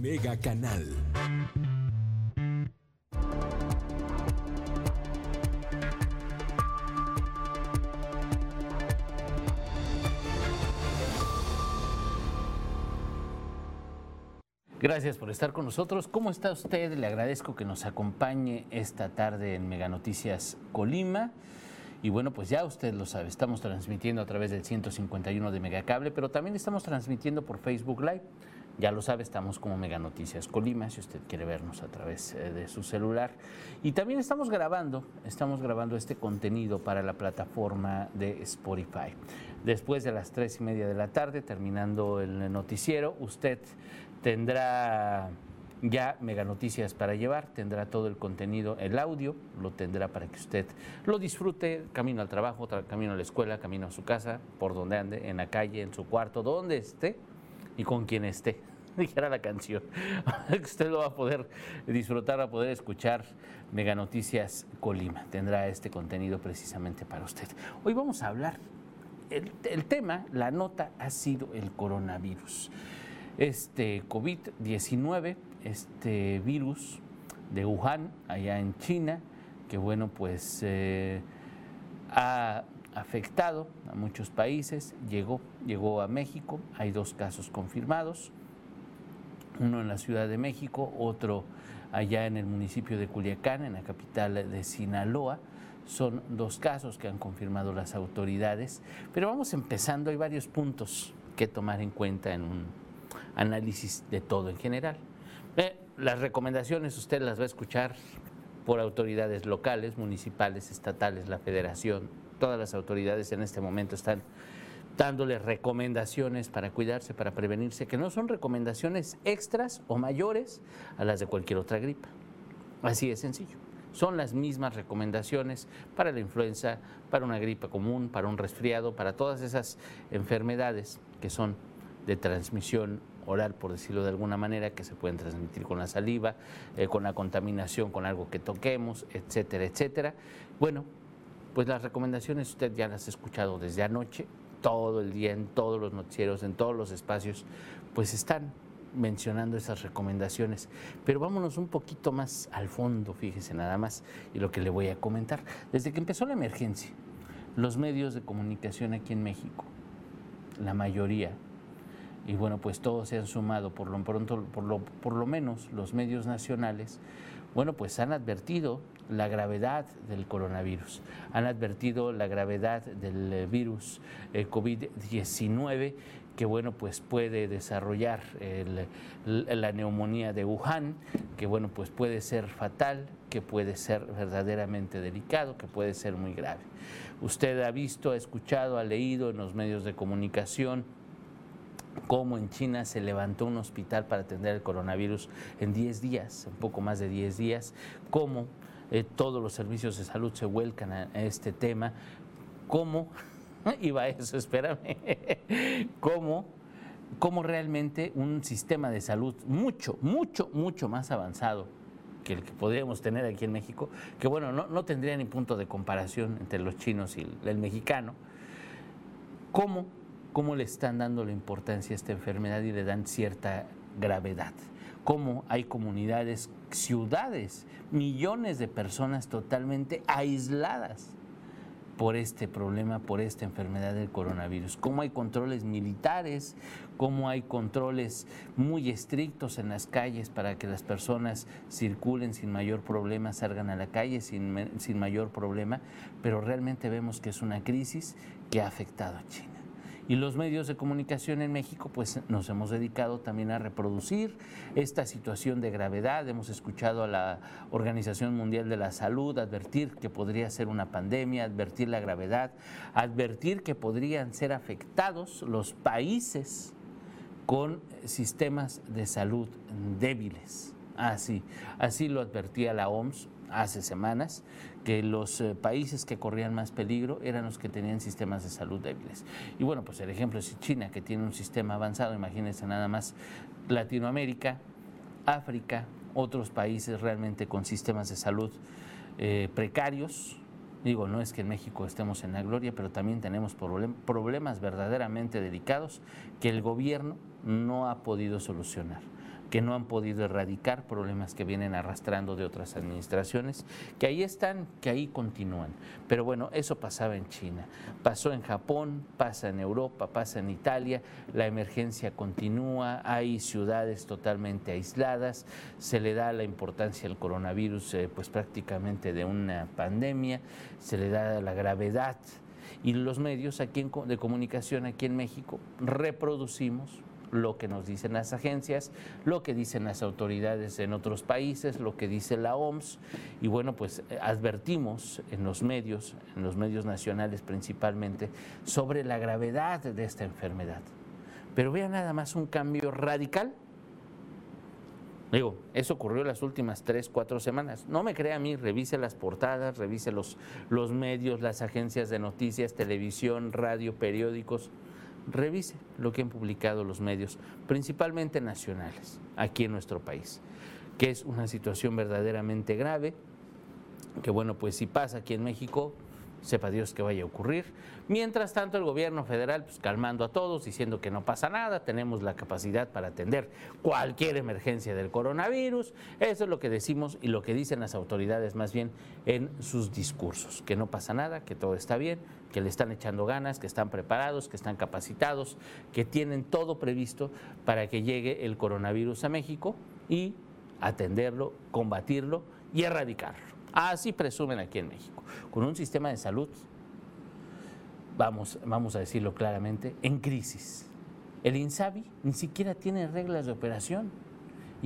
Mega Canal. Gracias por estar con nosotros. ¿Cómo está usted? Le agradezco que nos acompañe esta tarde en Mega Noticias Colima. Y bueno, pues ya usted lo sabe, estamos transmitiendo a través del 151 de Megacable, pero también estamos transmitiendo por Facebook Live. Ya lo sabe, estamos como Mega Noticias Colima, si usted quiere vernos a través eh, de su celular. Y también estamos grabando, estamos grabando este contenido para la plataforma de Spotify. Después de las tres y media de la tarde, terminando el noticiero, usted tendrá ya Mega Noticias para llevar, tendrá todo el contenido, el audio, lo tendrá para que usted lo disfrute camino al trabajo, camino a la escuela, camino a su casa, por donde ande, en la calle, en su cuarto, donde esté y con quien esté. Dijera la canción. usted lo va a poder disfrutar, va a poder escuchar Mega Noticias Colima. Tendrá este contenido precisamente para usted. Hoy vamos a hablar, el, tema, la nota ha sido el coronavirus este COVID-19, este virus de Wuhan, allá en China, que bueno, pues eh, ha afectado a muchos países, llegó, llegó a México, hay dos casos confirmados, uno en la Ciudad de México, otro allá en el municipio de Culiacán, en la capital de Sinaloa. Son dos casos que han confirmado las autoridades, pero vamos empezando, hay varios puntos que tomar en cuenta en un análisis de todo en general. Eh, las recomendaciones usted las va a escuchar por autoridades locales, municipales, estatales, la federación, todas las autoridades en este momento están dándole recomendaciones para cuidarse, para prevenirse, que no son recomendaciones extras o mayores a las de cualquier otra gripa. Así de sencillo. Son las mismas recomendaciones para la influenza, para una gripa común, para un resfriado, para todas esas enfermedades que son de transmisión oral, por decirlo de alguna manera, que se pueden transmitir con la saliva, eh, con la contaminación, con algo que toquemos, etcétera, etcétera. Bueno, pues las recomendaciones usted ya las ha escuchado desde anoche, todo el día, en todos los noticieros, en todos los espacios, pues están mencionando esas recomendaciones. Pero vámonos un poquito más al fondo, fíjese nada más, y lo que le voy a comentar. Desde que empezó la emergencia, los medios de comunicación aquí en México, la mayoría, y bueno, pues todos se han sumado, por lo, pronto, por lo, por lo menos los medios nacionales, bueno, pues han advertido la gravedad del coronavirus, han advertido la gravedad del eh, virus eh, COVID-19 que bueno pues puede desarrollar la neumonía de Wuhan, que bueno pues puede ser fatal, que puede ser verdaderamente delicado, que puede ser muy grave. Usted ha visto, ha escuchado, ha leído en los medios de comunicación cómo en China se levantó un hospital para atender el coronavirus en 10 días, un poco más de 10 días, cómo eh, todos los servicios de salud se vuelcan a, este tema, cómo, iba eso, espérame, cómo, cómo realmente un sistema de salud mucho, mucho, mucho más avanzado que el que podríamos tener aquí en México, que bueno, no, no tendría ni punto de comparación entre los chinos y el, el mexicano, cómo cómo le están dando la importancia a esta enfermedad y le dan cierta gravedad. Cómo hay comunidades, ciudades, millones de personas totalmente aisladas por este problema, por esta enfermedad del coronavirus. Cómo hay controles militares, cómo hay controles muy estrictos en las calles para que las personas circulen sin mayor problema, salgan a la calle sin, sin mayor problema, pero realmente vemos que es una crisis que ha afectado a China. Y los medios de comunicación en México, pues nos hemos dedicado también a reproducir esta situación de gravedad. Hemos escuchado a la Organización Mundial de la Salud advertir que podría ser una pandemia, advertir la gravedad, advertir que podrían ser afectados los países con sistemas de salud débiles. Así, así lo advertía la OMS hace semanas que los eh, países que corrían más peligro eran los que tenían sistemas de salud débiles. Y bueno, pues el ejemplo es China, que tiene un sistema avanzado, imagínense nada más Latinoamérica, África, otros países realmente con sistemas de salud eh, precarios. Digo, no es que en México estemos en la gloria, pero también tenemos problemas verdaderamente delicados que el gobierno no ha podido solucionar que no han podido erradicar, problemas que vienen arrastrando de otras administraciones, que ahí están, que ahí continúan. Pero bueno, eso pasaba en China, pasó en Japón, pasa en Europa, pasa en Italia, la emergencia continúa, hay ciudades totalmente aisladas, se le da la importancia al coronavirus eh, pues prácticamente de una pandemia, se le da la gravedad y los medios aquí de comunicación aquí en México reproducimos lo que nos dicen las agencias, lo que dicen las autoridades en otros países, lo que dice la OMS y bueno, pues eh, advertimos en los medios, en los medios nacionales principalmente, sobre la gravedad de esta enfermedad. Pero vean nada más un cambio radical. Digo, eso ocurrió las últimas tres, cuatro semanas. No me crea a mí, revise las portadas, revise los, los medios, las agencias de noticias, televisión, radio, periódicos revise lo que han publicado los medios, principalmente nacionales, aquí en nuestro país, que es una situación verdaderamente grave, que bueno, pues si pasa aquí en México, sepa Dios que vaya a ocurrir. Mientras tanto, el gobierno federal, pues calmando a todos, diciendo que no pasa nada, tenemos la capacidad para atender cualquier emergencia del coronavirus. Eso es lo que decimos y lo que dicen las autoridades más bien en sus discursos, que no pasa nada, que todo está bien, que le están echando ganas, que están preparados, que están capacitados, que tienen todo previsto para que llegue el coronavirus a México y atenderlo, combatirlo y erradicarlo. Así presumen aquí en México, con un sistema de salud, vamos, vamos a decirlo claramente, en crisis. El INSABI ni siquiera tiene reglas de operación.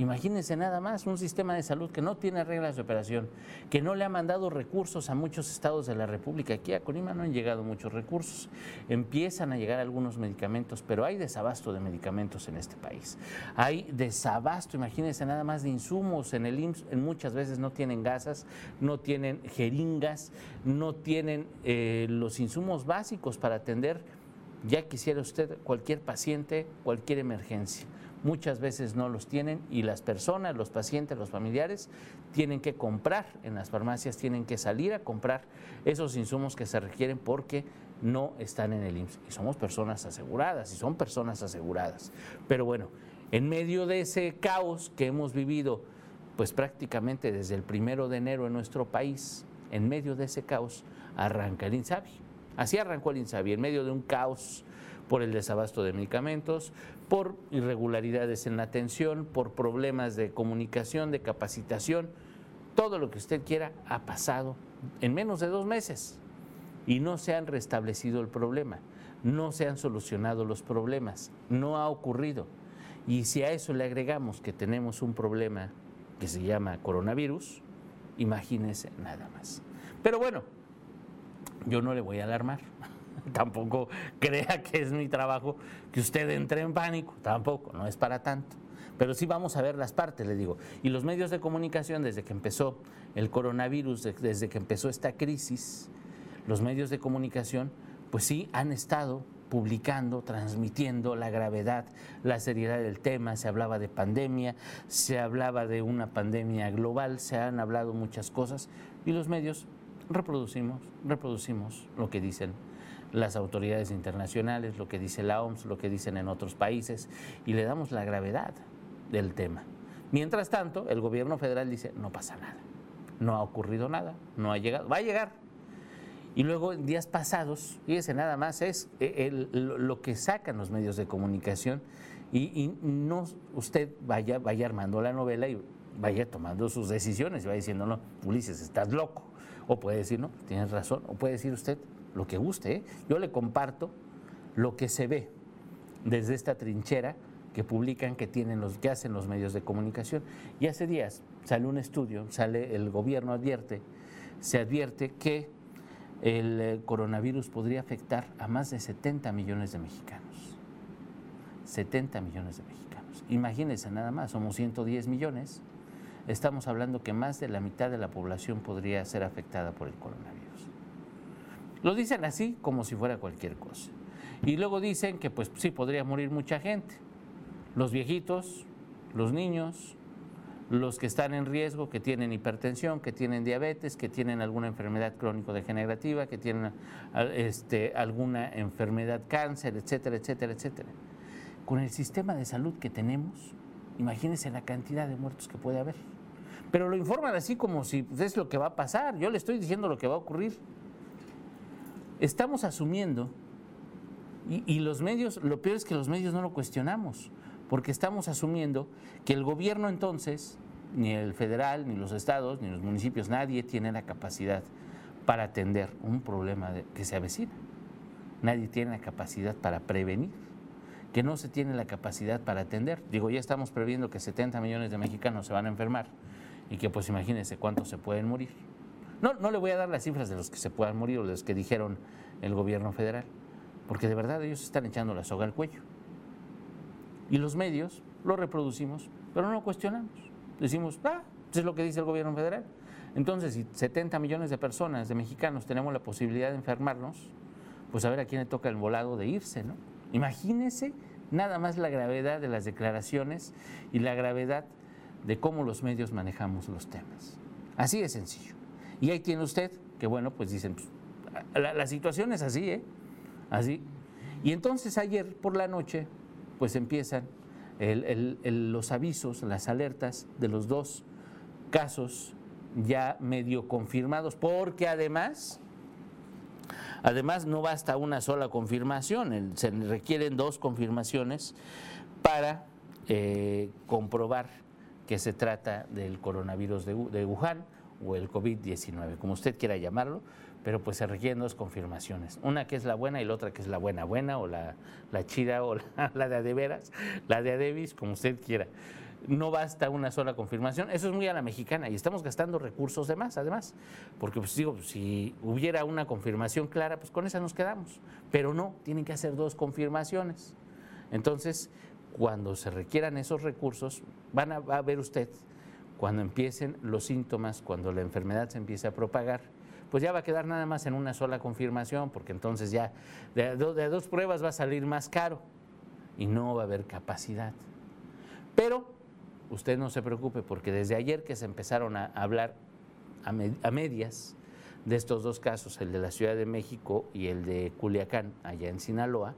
Imagínense nada más un sistema de salud que no tiene reglas de operación, que no le ha mandado recursos a muchos estados de la República. Aquí a Colima no han llegado muchos recursos. Empiezan a llegar algunos medicamentos, pero hay desabasto de medicamentos en este país. Hay desabasto, imagínense nada más de insumos. En el IMSS muchas veces no tienen gasas, no tienen jeringas, no tienen eh, los insumos básicos para atender, ya quisiera usted, cualquier paciente, cualquier emergencia muchas veces no los tienen y las personas, los pacientes, los familiares tienen que comprar en las farmacias, tienen que salir a comprar esos insumos que se requieren porque no están en el IMSS. Y somos personas aseguradas y son personas aseguradas. Pero bueno, en medio de ese caos que hemos vivido, pues prácticamente desde el primero de enero en nuestro país, en medio de ese caos, arranca el INSABI. Así arrancó el INSABI, en medio de un caos por el desabasto de medicamentos, por irregularidades en la atención, por problemas de comunicación, de capacitación, todo lo que usted quiera ha pasado en menos de dos meses y no se han restablecido el problema, no se han solucionado los problemas, no ha ocurrido. Y si a eso le agregamos que tenemos un problema que se llama coronavirus, imagínese nada más. Pero bueno, yo no le voy a alarmar. tampoco crea que es mi trabajo que usted entre en pánico, tampoco, no es para tanto. Pero sí vamos a ver las partes, le digo. Y los medios de comunicación, desde que empezó el coronavirus, desde que empezó esta crisis, los medios de comunicación, pues sí han estado publicando, transmitiendo la gravedad, la seriedad del tema. Se hablaba de pandemia, se hablaba de una pandemia global, se han hablado muchas cosas y los medios reproducimos, reproducimos lo que dicen las autoridades internacionales, lo que dice la OMS, lo que dicen en otros países, y le damos la gravedad del tema. Mientras tanto, el gobierno federal dice, no pasa nada, no ha ocurrido nada, no ha llegado, va a llegar. Y luego en días pasados, fíjese, nada más es eh, lo que sacan los medios de comunicación y, no usted vaya, vaya armando la novela y vaya tomando sus decisiones y va diciendo, no, Ulises, estás loco. O puede decir, no, tienes razón. O puede decir usted, lo que guste. ¿eh? Yo le comparto lo que se ve desde esta trinchera que publican, que tienen los, que hacen los medios de comunicación. Y hace días sale un estudio, sale el gobierno advierte, se advierte que el eh, coronavirus podría afectar a más de 70 millones de mexicanos. 70 millones de mexicanos. Imagínense nada más, somos 110 millones. Estamos hablando que más de la mitad de la población podría ser afectada por el coronavirus. Lo dicen así como si fuera cualquier cosa. Y luego dicen que pues sí podría morir mucha gente. Los viejitos, los niños, los que están en riesgo, que tienen hipertensión, que tienen diabetes, que tienen alguna enfermedad crónico-degenerativa, que tienen este, alguna enfermedad cáncer, etcétera, etcétera, etcétera. Con el sistema de salud que tenemos, imagínense la cantidad de muertos que puede haber. Pero lo informan así como si pues, es lo que va a pasar. Yo le estoy diciendo lo que va a ocurrir. Estamos asumiendo, y, los medios, lo peor es que los medios no lo cuestionamos, porque estamos asumiendo que el gobierno entonces, ni el federal, ni los estados, ni los municipios, nadie tiene la capacidad para atender un problema que se avecina. Nadie tiene la capacidad para prevenir, que no se tiene la capacidad para atender. Digo, ya estamos previendo que 70 millones de mexicanos se van a enfermar y que pues imagínense cuántos se pueden morir. No, no le voy a dar las cifras de los que se puedan morir o de los que dijeron el gobierno federal, porque de verdad ellos están echando la soga al cuello. Y los medios lo reproducimos, pero no lo cuestionamos. Decimos, ah, pues es lo que dice el gobierno federal. Entonces, si 70 millones de personas, de mexicanos, tenemos la posibilidad de enfermarnos, pues a ver a quién le toca el volado de irse, ¿no? Imagínese nada más la gravedad de las declaraciones y la gravedad de cómo los medios manejamos los temas. Así de sencillo. Y ahí tiene usted que, bueno, pues dicen, pues, la, situación es así, ¿eh? Así. Y entonces ayer por la noche, pues empiezan los avisos, las alertas de los dos casos ya medio confirmados, porque además, además no basta una sola confirmación, se requieren dos confirmaciones para eh, comprobar que se trata del coronavirus de, de Wuhan o el COVID-19, como usted quiera llamarlo, pero pues se requieren dos confirmaciones, una que es la buena y la otra que es la buena buena o la, la chida o la, la de a de veras, la de a Davis, como usted quiera. No basta una sola confirmación, eso es muy a la mexicana y estamos gastando recursos de más, además, porque pues digo, si hubiera una confirmación clara, pues con esa nos quedamos, pero no, tienen que hacer dos confirmaciones. Entonces, cuando se requieran esos recursos, van va a ver usted, cuando empiecen los síntomas, cuando la enfermedad se empiece a propagar, pues ya va a quedar nada más en una sola confirmación, porque entonces ya de, dos pruebas va a salir más caro y no va a haber capacidad. Pero usted no se preocupe, porque desde ayer que se empezaron a hablar a medias de estos dos casos, el de la Ciudad de México y el de Culiacán, allá en Sinaloa,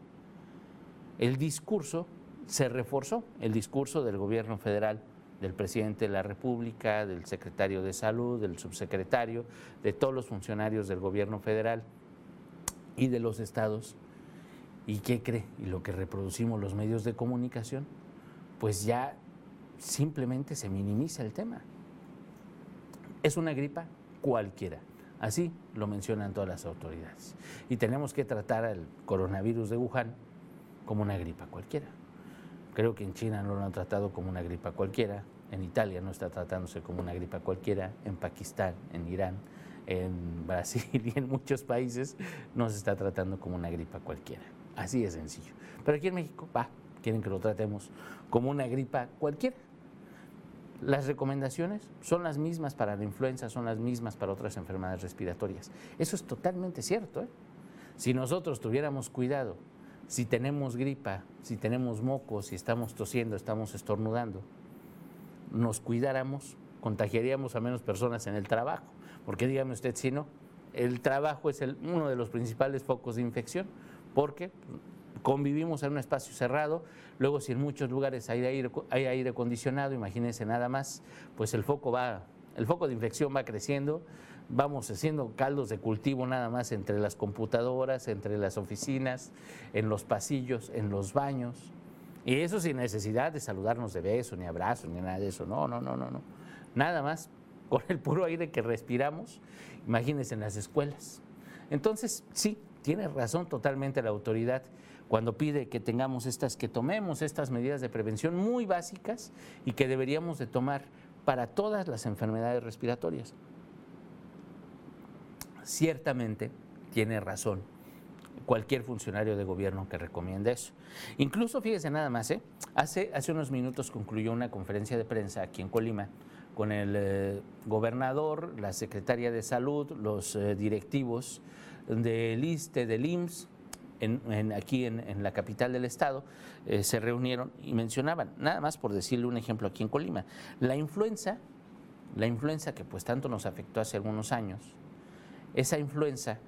el discurso se reforzó, el discurso del gobierno federal, del presidente de la República, del secretario de Salud, del subsecretario, de todos los funcionarios del gobierno federal y de los estados. ¿Y qué cree? Y lo que reproducimos los medios de comunicación, pues ya simplemente se minimiza el tema. Es una gripa cualquiera. Así lo mencionan todas las autoridades. Y tenemos que tratar al coronavirus de Wuhan como una gripa cualquiera. Creo que en China no lo han tratado como una gripa cualquiera, en Italia no está tratándose como una gripa cualquiera, en Pakistán, en Irán, en Brasil y en muchos países no se está tratando como una gripa cualquiera. Así de sencillo. Pero aquí en México, va, quieren que lo tratemos como una gripa cualquiera. Las recomendaciones son las mismas para la influenza, son las mismas para otras enfermedades respiratorias. Eso es totalmente cierto. ¿eh? Si nosotros tuviéramos cuidado, si tenemos gripa, si tenemos mocos, si estamos tosiendo, estamos estornudando, nos cuidáramos, contagiaríamos a menos personas en el trabajo. Porque dígame usted si no, el trabajo es uno de los principales focos de infección, porque convivimos en un espacio cerrado, luego si en muchos lugares hay aire, hay aire acondicionado, imagínense nada más, pues el foco va, el foco de infección va creciendo, vamos haciendo caldos de cultivo nada más entre las computadoras, entre las oficinas, en los pasillos, en los baños. Y eso sin necesidad de saludarnos de beso, ni abrazo, ni nada de eso. No, no, no, no, no. Nada más con el puro aire que respiramos, imagínense en las escuelas. Entonces, sí, tiene razón totalmente la autoridad cuando pide que tengamos estas, que tomemos estas medidas de prevención muy básicas y que deberíamos de tomar para todas las enfermedades respiratorias. Ciertamente tiene razón cualquier funcionario de gobierno que recomiende eso. Incluso, fíjese nada más, ¿eh? hace, hace unos minutos concluyó una conferencia de prensa aquí en Colima con el eh, gobernador, la secretaria de salud, los eh, directivos del ISTE, del IMSS, aquí en, la capital del estado, se reunieron y mencionaban, nada más por decirle un ejemplo aquí en Colima, la influenza, la influenza que pues tanto nos afectó hace algunos años, esa influenza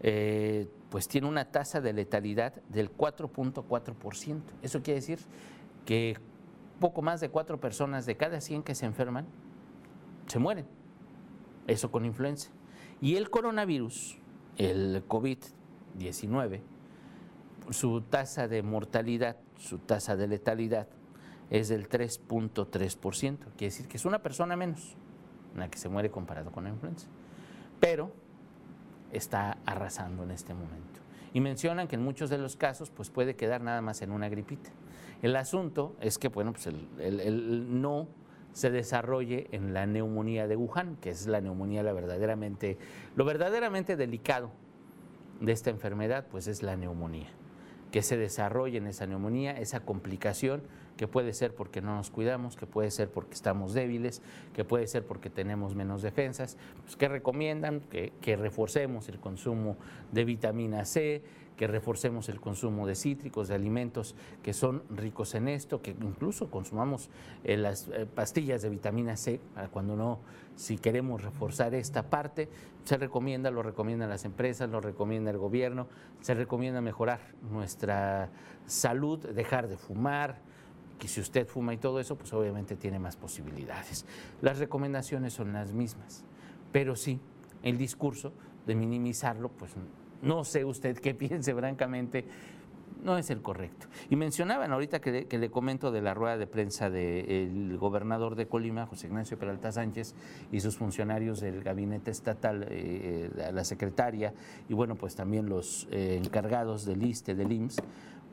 eh, pues tiene una tasa de letalidad del 4.4%. Eso quiere decir que poco más de cuatro personas de cada 100 que se enferman se mueren. Eso con influenza. Y el coronavirus, el COVID-19, su tasa de mortalidad, su tasa de letalidad es del 3.3%. Quiere decir que es una persona menos la que se muere comparado con la influenza. Pero está arrasando en este momento. Y mencionan que en muchos de los casos pues puede quedar nada más en una gripita. El asunto es que bueno, pues el, no se desarrolle en la neumonía de Wuhan, que es la neumonía la verdaderamente, lo verdaderamente delicado de esta enfermedad, pues es la neumonía. Que se desarrolle en esa neumonía, esa complicación que puede ser porque no nos cuidamos, que puede ser porque estamos débiles, que puede ser porque tenemos menos defensas, pues que recomiendan que, que reforcemos el consumo de vitamina C, que reforcemos el consumo de cítricos, de alimentos que son ricos en esto, que incluso consumamos eh, las eh, pastillas de vitamina C para cuando no, si queremos reforzar esta parte, se recomienda, lo recomiendan las empresas, lo recomienda el gobierno, se recomienda mejorar nuestra salud, dejar de fumar, que si usted fuma y todo eso, pues obviamente tiene más posibilidades. Las recomendaciones son las mismas, pero sí, el discurso de minimizarlo, pues no sé usted qué piense francamente, no es el correcto. Y mencionaban ahorita que, le comento de la rueda de prensa del gobernador de Colima, José Ignacio Peralta Sánchez, y sus funcionarios del gabinete estatal, eh, la secretaria, y bueno, pues también los eh, encargados del ISTE, del IMSS,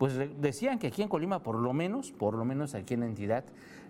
pues decían que aquí en Colima, por lo menos, por lo menos aquí en la entidad,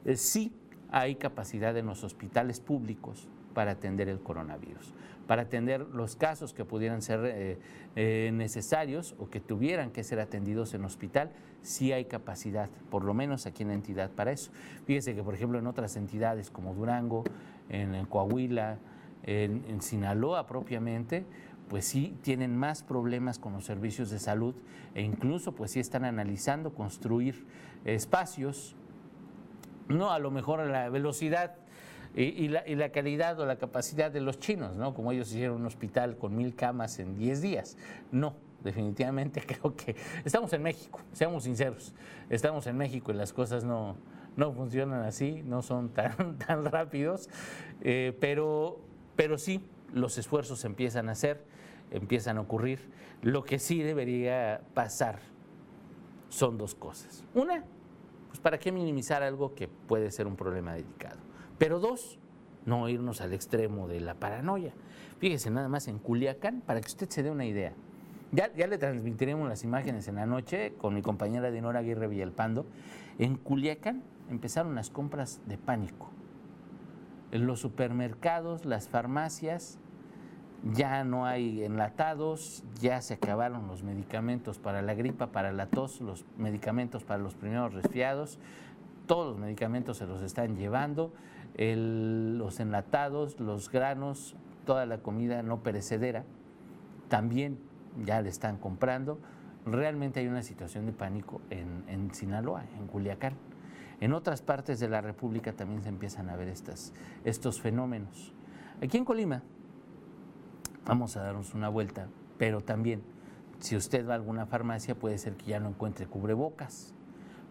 eh, sí hay capacidad en los hospitales públicos para atender el coronavirus, para atender los casos que pudieran ser eh, eh, necesarios o que tuvieran que ser atendidos en hospital, sí hay capacidad, por lo menos aquí en la entidad para eso. Fíjese que, por ejemplo, en otras entidades como Durango, en, Coahuila, en Sinaloa propiamente, pues sí tienen más problemas con los servicios de salud e incluso pues sí están analizando construir espacios, no a lo mejor a la velocidad y, la, calidad o la capacidad de los chinos, ¿no? Como ellos hicieron un hospital con mil camas en 10 días. No, definitivamente creo que estamos en México, seamos sinceros, estamos en México y las cosas no, no funcionan así, no son tan, tan rápidos, eh, pero, pero sí, los esfuerzos empiezan a hacer empiezan a ocurrir. Lo que sí debería pasar son dos cosas. Una, pues para qué minimizar algo que puede ser un problema delicado. Pero dos, no irnos al extremo de la paranoia. Fíjese nada más en Culiacán, para que usted se dé una idea. Ya, ya le transmitiremos las imágenes en la noche con mi compañera Dinora Aguirre Villalpando. En Culiacán empezaron las compras de pánico. En los supermercados, las farmacias, ya no hay enlatados, ya se acabaron los medicamentos para la gripa, para la tos, los medicamentos para los primeros resfriados, todos los medicamentos se los están llevando, los enlatados, los granos, toda la comida no perecedera, también ya le están comprando. Realmente hay una situación de pánico en, en Sinaloa, en Culiacán. En otras partes de la República también se empiezan a ver estos fenómenos. Aquí en Colima, vamos a darnos una vuelta, pero también si usted va a alguna farmacia puede ser que ya no encuentre cubrebocas,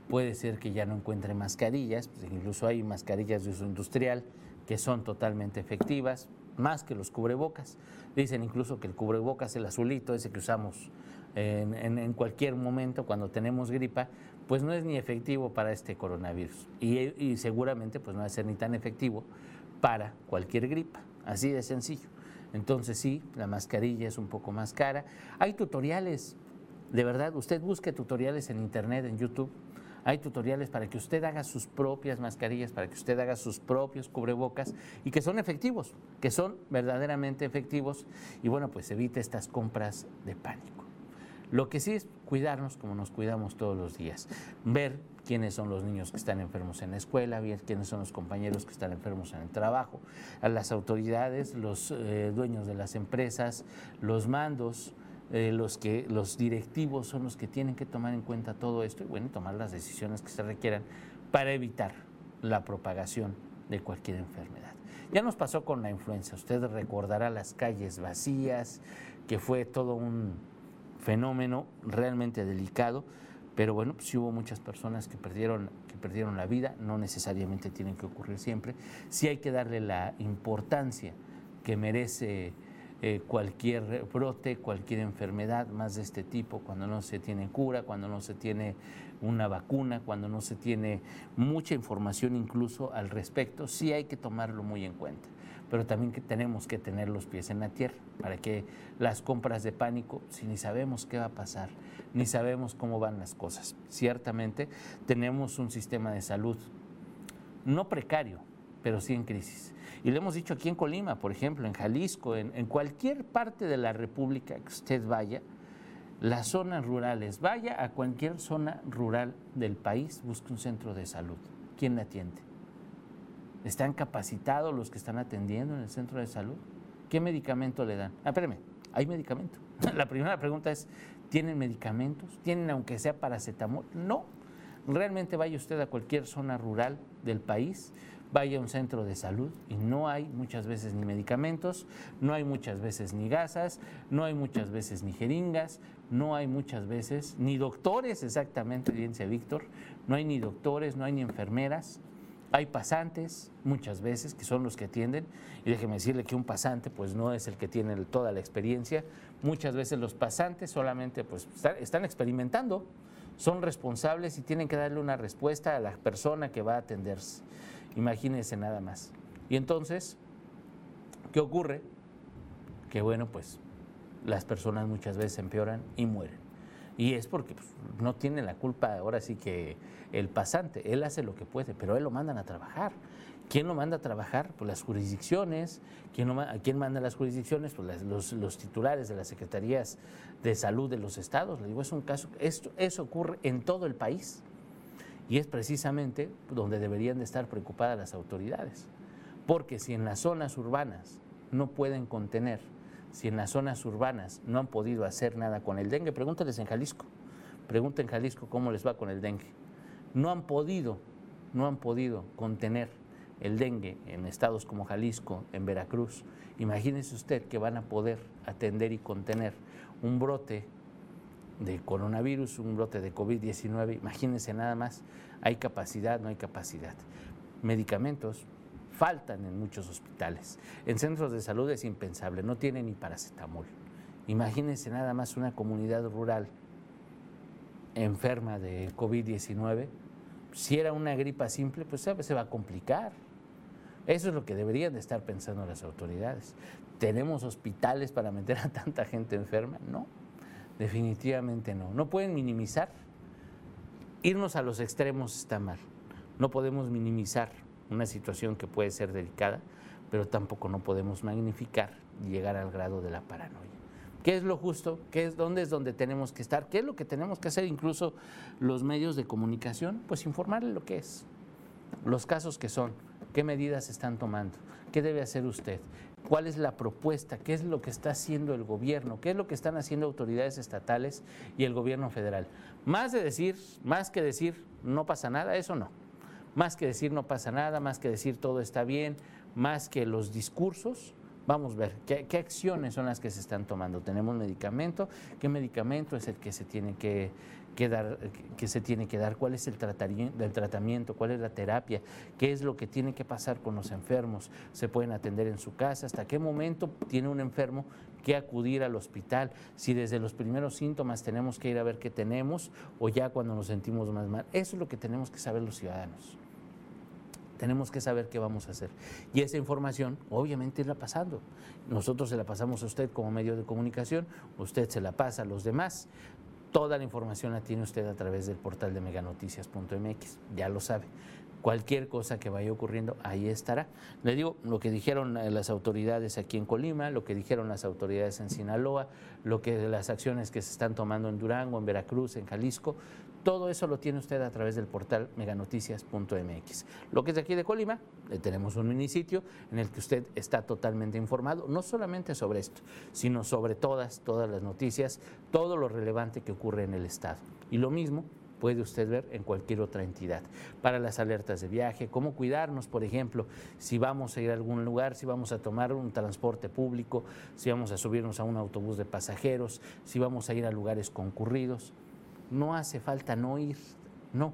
puede ser que ya no encuentre mascarillas, pues incluso hay mascarillas de uso industrial que son totalmente efectivas, más que los cubrebocas. Dicen incluso que el cubrebocas, el azulito, ese que usamos en, cualquier momento cuando tenemos gripa, pues no es ni efectivo para este coronavirus y, y seguramente pues no va a ser ni tan efectivo para cualquier gripa, así de sencillo. Entonces sí, la mascarilla es un poco más cara. Hay tutoriales, de verdad, usted busque tutoriales en internet, en YouTube. Hay tutoriales para que usted haga sus propias mascarillas, para que usted haga sus propios cubrebocas y que son efectivos, que son verdaderamente efectivos y bueno, pues evite estas compras de pánico. Lo que sí es cuidarnos como nos cuidamos todos los días, ver quiénes son los niños que están enfermos en la escuela, quiénes son los compañeros que están enfermos en el trabajo, a las autoridades, los eh, dueños de las empresas, los mandos, eh, los, que, los directivos son los que tienen que tomar en cuenta todo esto y bueno, tomar las decisiones que se requieran para evitar la propagación de cualquier enfermedad. Ya nos pasó con la influenza, usted recordará las calles vacías, que fue todo un fenómeno realmente delicado, Pero bueno, pues sí hubo muchas personas que perdieron, que perdieron la vida, no necesariamente tienen que ocurrir siempre. Sí hay que darle la importancia que merece eh, cualquier brote, cualquier enfermedad más de este tipo, cuando no se tiene cura, cuando no se tiene una vacuna, cuando no se tiene mucha información incluso al respecto, sí hay que tomarlo muy en cuenta. Pero también que tenemos que tener los pies en la tierra para que las compras de pánico, si ni sabemos qué va a pasar, ni sabemos cómo van las cosas. Ciertamente tenemos un sistema de salud no precario, pero sí en crisis. Y lo hemos dicho aquí en Colima, por ejemplo, en Jalisco, en, cualquier parte de la República que usted vaya, las zonas rurales, vaya a cualquier zona rural del país, busque un centro de salud. ¿Quién le atiende? ¿Están capacitados los que están atendiendo en el centro de salud? ¿Qué medicamento le dan? Ah, espérame, hay medicamento. La primera pregunta es, ¿tienen medicamentos? ¿Tienen aunque sea paracetamol? No. Realmente vaya usted a cualquier zona rural del país, vaya a un centro de salud y no hay muchas veces ni medicamentos, no hay muchas veces ni gasas, no hay muchas veces ni jeringas, no hay muchas veces ni doctores, exactamente, dice Víctor, no hay ni doctores, no hay ni enfermeras, hay pasantes muchas veces que son los que atienden y déjeme decirle que un pasante pues no es el que tiene toda la experiencia, muchas veces los pasantes solamente pues están experimentando, son responsables y tienen que darle una respuesta a la persona que va a atenderse. Imagínense nada más. Y entonces, ¿qué ocurre? Que bueno, pues las personas muchas veces empeoran y mueren. Y es porque pues, no tiene la culpa ahora sí que el pasante, él hace lo que puede, pero él lo mandan a trabajar. ¿Quién lo manda a trabajar? Pues las jurisdicciones. ¿Quién, ¿A quién manda las jurisdicciones? Pues los, los, titulares de las secretarías de salud de los estados. Le digo, es un caso, esto, eso ocurre en todo el país. Y es precisamente donde deberían de estar preocupadas las autoridades. Porque si en las zonas urbanas no pueden contener, si en las zonas urbanas no han podido hacer nada con el dengue, pregúntales en Jalisco. Pregunten en Jalisco cómo les va con el dengue. No han podido, no han podido contener el dengue en estados como Jalisco, en Veracruz. Imagínese usted que van a poder atender y contener un brote de coronavirus, un brote de COVID-19, imagínense nada más, hay capacidad, no hay capacidad. Medicamentos faltan en muchos hospitales. En centros de salud es impensable, no tienen ni paracetamol. Imagínense nada más una comunidad rural enferma de COVID-19. Si era una gripa simple, pues se va a complicar. Eso es lo que deberían de estar pensando las autoridades. ¿Tenemos hospitales para meter a tanta gente enferma? No. Definitivamente no. No pueden minimizar. Irnos a los extremos está mal. No podemos minimizar una situación que puede ser delicada, pero tampoco no podemos magnificar y llegar al grado de la paranoia. ¿Qué es lo justo? ¿Qué es dónde es donde tenemos que estar? ¿Qué es lo que tenemos que hacer incluso los medios de comunicación? Pues informarle lo que es, los casos que son, qué medidas están tomando, qué debe hacer usted, cuál es la propuesta, qué es lo que está haciendo el gobierno, qué es lo que están haciendo autoridades estatales y el gobierno federal. Más de decir, más que decir no pasa nada, eso no. Más que decir no pasa nada, más que decir todo está bien, más que los discursos, vamos a ver qué, acciones son las que se están tomando. Tenemos medicamento, qué medicamento es el que se tiene que dar, que se tiene que dar, cuál es el tratamiento, cuál es la terapia, qué es lo que tiene que pasar con los enfermos, se pueden atender en su casa, hasta qué momento tiene un enfermo que acudir al hospital, si desde los primeros síntomas tenemos que ir a ver qué tenemos o ya cuando nos sentimos más mal. Eso es lo que tenemos que saber los ciudadanos. Tenemos que saber qué vamos a hacer. Y esa información, obviamente, irla pasando. Nosotros se la pasamos a usted como medio de comunicación, usted se la pasa a los demás. Toda la información la tiene usted a través del portal de meganoticias.mx, ya lo sabe. Cualquier cosa que vaya ocurriendo, ahí estará. Le digo lo que dijeron eh, las autoridades aquí en Colima, lo que dijeron las autoridades en Sinaloa, lo que las acciones que se están tomando en Durango, en Veracruz, en Jalisco, todo eso lo tiene usted a través del portal meganoticias.mx. Lo que es de aquí de Colima, tenemos un minisitio en el que usted está totalmente informado, no solamente sobre esto, sino sobre todas, todas las noticias, todo lo relevante que ocurre en el Estado. Y lo mismo puede usted ver en cualquier otra entidad. Para las alertas de viaje, cómo cuidarnos, por ejemplo, si vamos a ir a algún lugar, si vamos a tomar un transporte público, si vamos a subirnos a un autobús de pasajeros, si vamos a ir a lugares concurridos no hace falta no ir, no.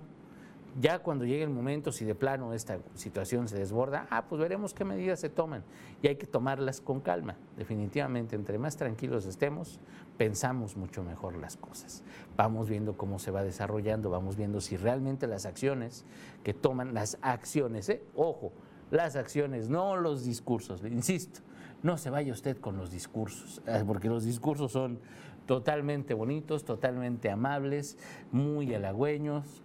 Ya cuando llegue el momento, si de plano esta situación se desborda, ah, pues veremos qué medidas se toman. Y hay que tomarlas con calma. Definitivamente, entre más tranquilos estemos, pensamos mucho mejor las cosas. Vamos viendo cómo se va desarrollando, vamos viendo si realmente las acciones que toman, las acciones, ¿eh? ojo, las acciones, no los discursos, insisto, no se vaya usted con los discursos, eh, porque los discursos son totalmente bonitos, totalmente amables, muy halagüeños.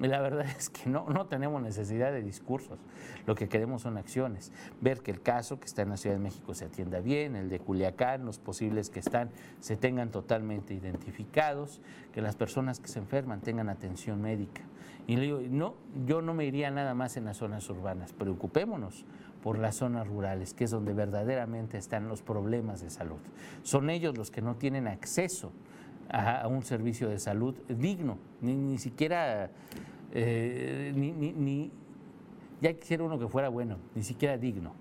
La verdad es que no, no tenemos necesidad de discursos, lo que queremos son acciones. Ver que el caso que está en la Ciudad de México se atienda bien, el de Culiacán, los posibles que están se tengan totalmente identificados, que las personas que se enferman tengan atención médica. Y le digo, no, yo no me iría nada más en las zonas urbanas, preocupémonos por las zonas rurales, que es donde verdaderamente están los problemas de salud. Son ellos los que no tienen acceso a, un servicio de salud digno, ni, siquiera, eh, ni, ya quisiera uno que fuera bueno, ni siquiera digno.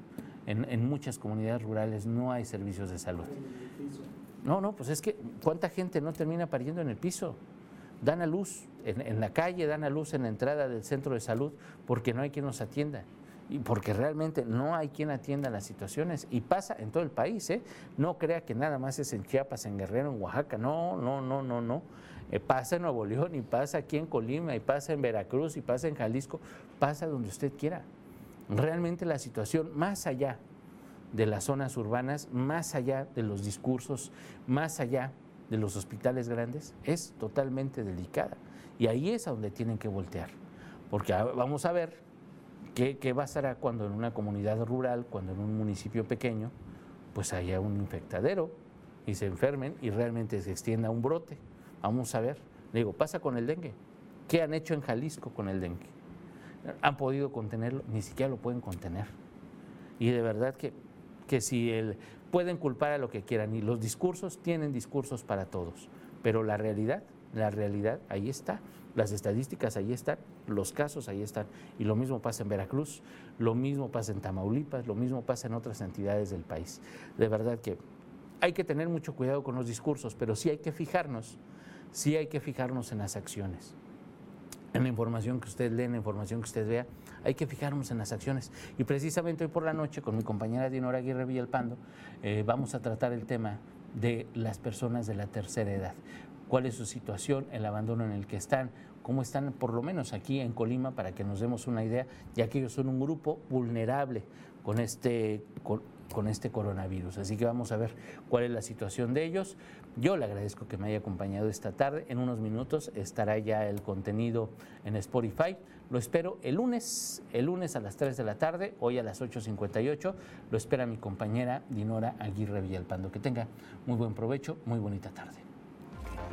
En, muchas comunidades rurales no hay servicios de salud. No, no, pues es que cuánta gente no termina pariendo en el piso. Dan a luz en, en la calle, dan a luz en la entrada del centro de salud porque no hay quien nos atienda y porque realmente no hay quien atienda las situaciones y pasa en todo el país, ¿eh? No crea que nada más es en Chiapas, en Guerrero, en Oaxaca, no, no, no, no, no. Eh, pasa en Nuevo León y pasa aquí en Colima y pasa en Veracruz y pasa en Jalisco, pasa donde usted quiera. Realmente la situación más allá de las zonas urbanas, más allá de los discursos, más allá de los hospitales grandes, es totalmente delicada. Y ahí es a donde tienen que voltear. Porque vamos a ver ¿Qué, pasará cuando en una comunidad rural, cuando en un municipio pequeño, pues haya un infectadero y se enfermen y realmente se extienda un brote? Vamos a ver. Le digo, pasa con el dengue. ¿Qué han hecho en Jalisco con el dengue? ¿Han podido contenerlo? Ni siquiera lo pueden contener. Y de verdad que, que si el, pueden culpar a lo que quieran y los discursos tienen discursos para todos, pero la realidad, la realidad ahí está. Las estadísticas ahí están, los casos ahí están. Y lo mismo pasa en Veracruz, lo mismo pasa en Tamaulipas, lo mismo pasa en otras entidades del país. De verdad que hay que tener mucho cuidado con los discursos, pero sí hay que fijarnos, sí hay que fijarnos en las acciones. En la información que usted lee, en la información que usted vea, hay que fijarnos en las acciones. Y precisamente hoy por la noche, con mi compañera Dinora Aguirre Villalpando, eh, vamos a tratar el tema de las personas de la tercera edad cuál es su situación, el abandono en el que están, cómo están por lo menos aquí en Colima para que nos demos una idea, ya que ellos son un grupo vulnerable con este, con, este coronavirus. Así que vamos a ver cuál es la situación de ellos. Yo le agradezco que me haya acompañado esta tarde. En unos minutos estará ya el contenido en Spotify. Lo espero el lunes, el lunes a las 3 de la tarde, hoy a las 8.58. Lo espera mi compañera Dinora Aguirre Villalpando. Que tenga muy buen provecho, muy bonita tarde.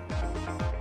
Thank you.